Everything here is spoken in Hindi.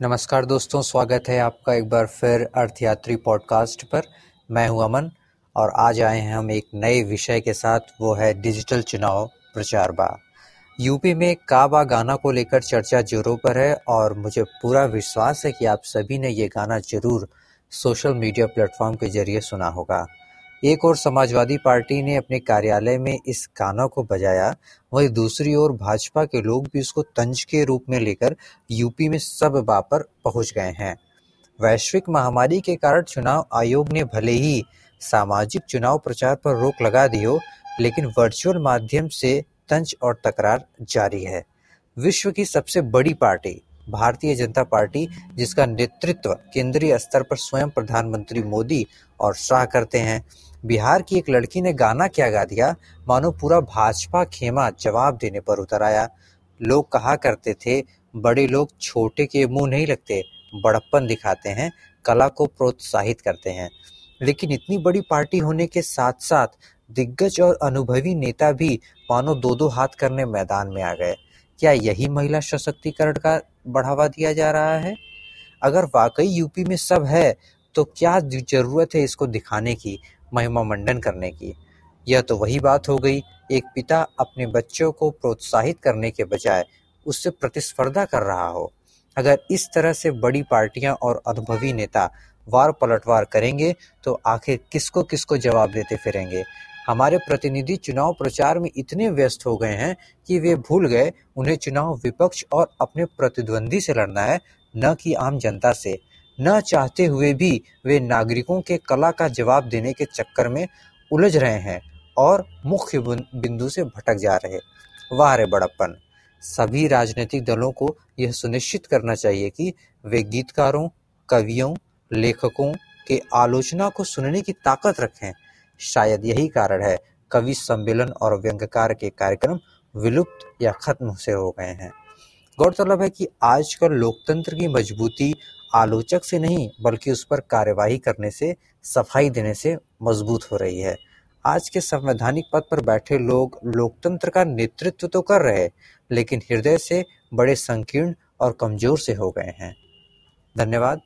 नमस्कार दोस्तों, स्वागत है आपका एक बार फिर अर्थयात्री पॉडकास्ट पर। मैं हूँ अमन और आज आए हैं हम एक नए विषय के साथ, वो है डिजिटल चुनाव प्रचार बा। यूपी में काबा गाना को लेकर चर्चा जोरों पर है और मुझे पूरा विश्वास है कि आप सभी ने ये गाना ज़रूर सोशल मीडिया प्लेटफॉर्म के ज़रिए सुना होगा। एक और समाजवादी पार्टी ने अपने कार्यालय में इस गाना को बजाया। वहीं दूसरी ओर भाजपा के लोग भी उसको तंज के रूप में लेकर यूपी में सब बापर पहुँच गए हैं। वैश्विक महामारी के कारण चुनाव आयोग ने भले ही सामाजिक चुनाव प्रचार पर रोक लगा दी हो, लेकिन वर्चुअल माध्यम से तंज और तकरार जारी है। विश्व की सबसे बड़ी पार्टी भारतीय जनता पार्टी, जिसका नेतृत्व केंद्रीय स्तर पर स्वयं प्रधानमंत्री मोदी और शाह करते हैं। बिहार की एक लड़की ने गाना क्या गा दिया? मानो पूरा भाजपा खेमा जवाब देने पर उतर आया। लोग कहा करते थे, बड़े लोग छोटे के मुँह नहीं लगते, बड़प्पन दिखाते हैं, कला को प्रोत्साहित करते हैं। लेकिन इतनी बड़ी पार्टी होने के साथ साथ दिग्गज और अनुभवी नेता भी मानो दो दो हाथ करने मैदान में आ गए। क्या यही महिला सशक्तिकरण का बढ़ावा दिया जा रहा है। अगर वाकई यूपी में सब है तो क्या ज़रूरत है इसको दिखाने की महिमा मंडन करने की? यह तो वही बात हो गई, एक पिता अपने बच्चों को प्रोत्साहित करने के बजाय उससे प्रतिस्पर्धा कर रहा हो। अगर इस तरह से बड़ी पार्टियाँ और अनुभवी नेता वार पलटवार करेंगे तो आखिर किसको किसको जवाब देते फिरेंगे? हमारे प्रतिनिधि चुनाव प्रचार में इतने व्यस्त हो गए हैं कि वे भूल गए उन्हें चुनाव विपक्ष और अपने प्रतिद्वंदी से लड़ना है, न कि आम जनता से। न चाहते हुए भी वे नागरिकों के कला का जवाब देने के चक्कर में उलझ रहे हैं और मुख्य बिंदु से भटक जा रहे। वाह रे बड़प्पन! सभी राजनीतिक दलों को यह सुनिश्चित करना चाहिए कि वे गीतकारों, कवियों, लेखकों के आलोचना को सुनने की ताकत रखें। शायद यही कारण है, कवि सम्मेलन और व्यंग्यकार के कार्यक्रम विलुप्त या खत्म से हो गए हैं। गौरतलब है कि आजकल लोकतंत्र की मजबूती आलोचक से नहीं, बल्कि उस पर कार्यवाही करने से, सफ़ाई देने से मज़बूत हो रही है। आज के संवैधानिक पद पर बैठे लोग लोकतंत्र का नेतृत्व तो कर रहे लेकिन हृदय से बड़े संकीर्ण और कमज़ोर से हो गए हैं। धन्यवाद।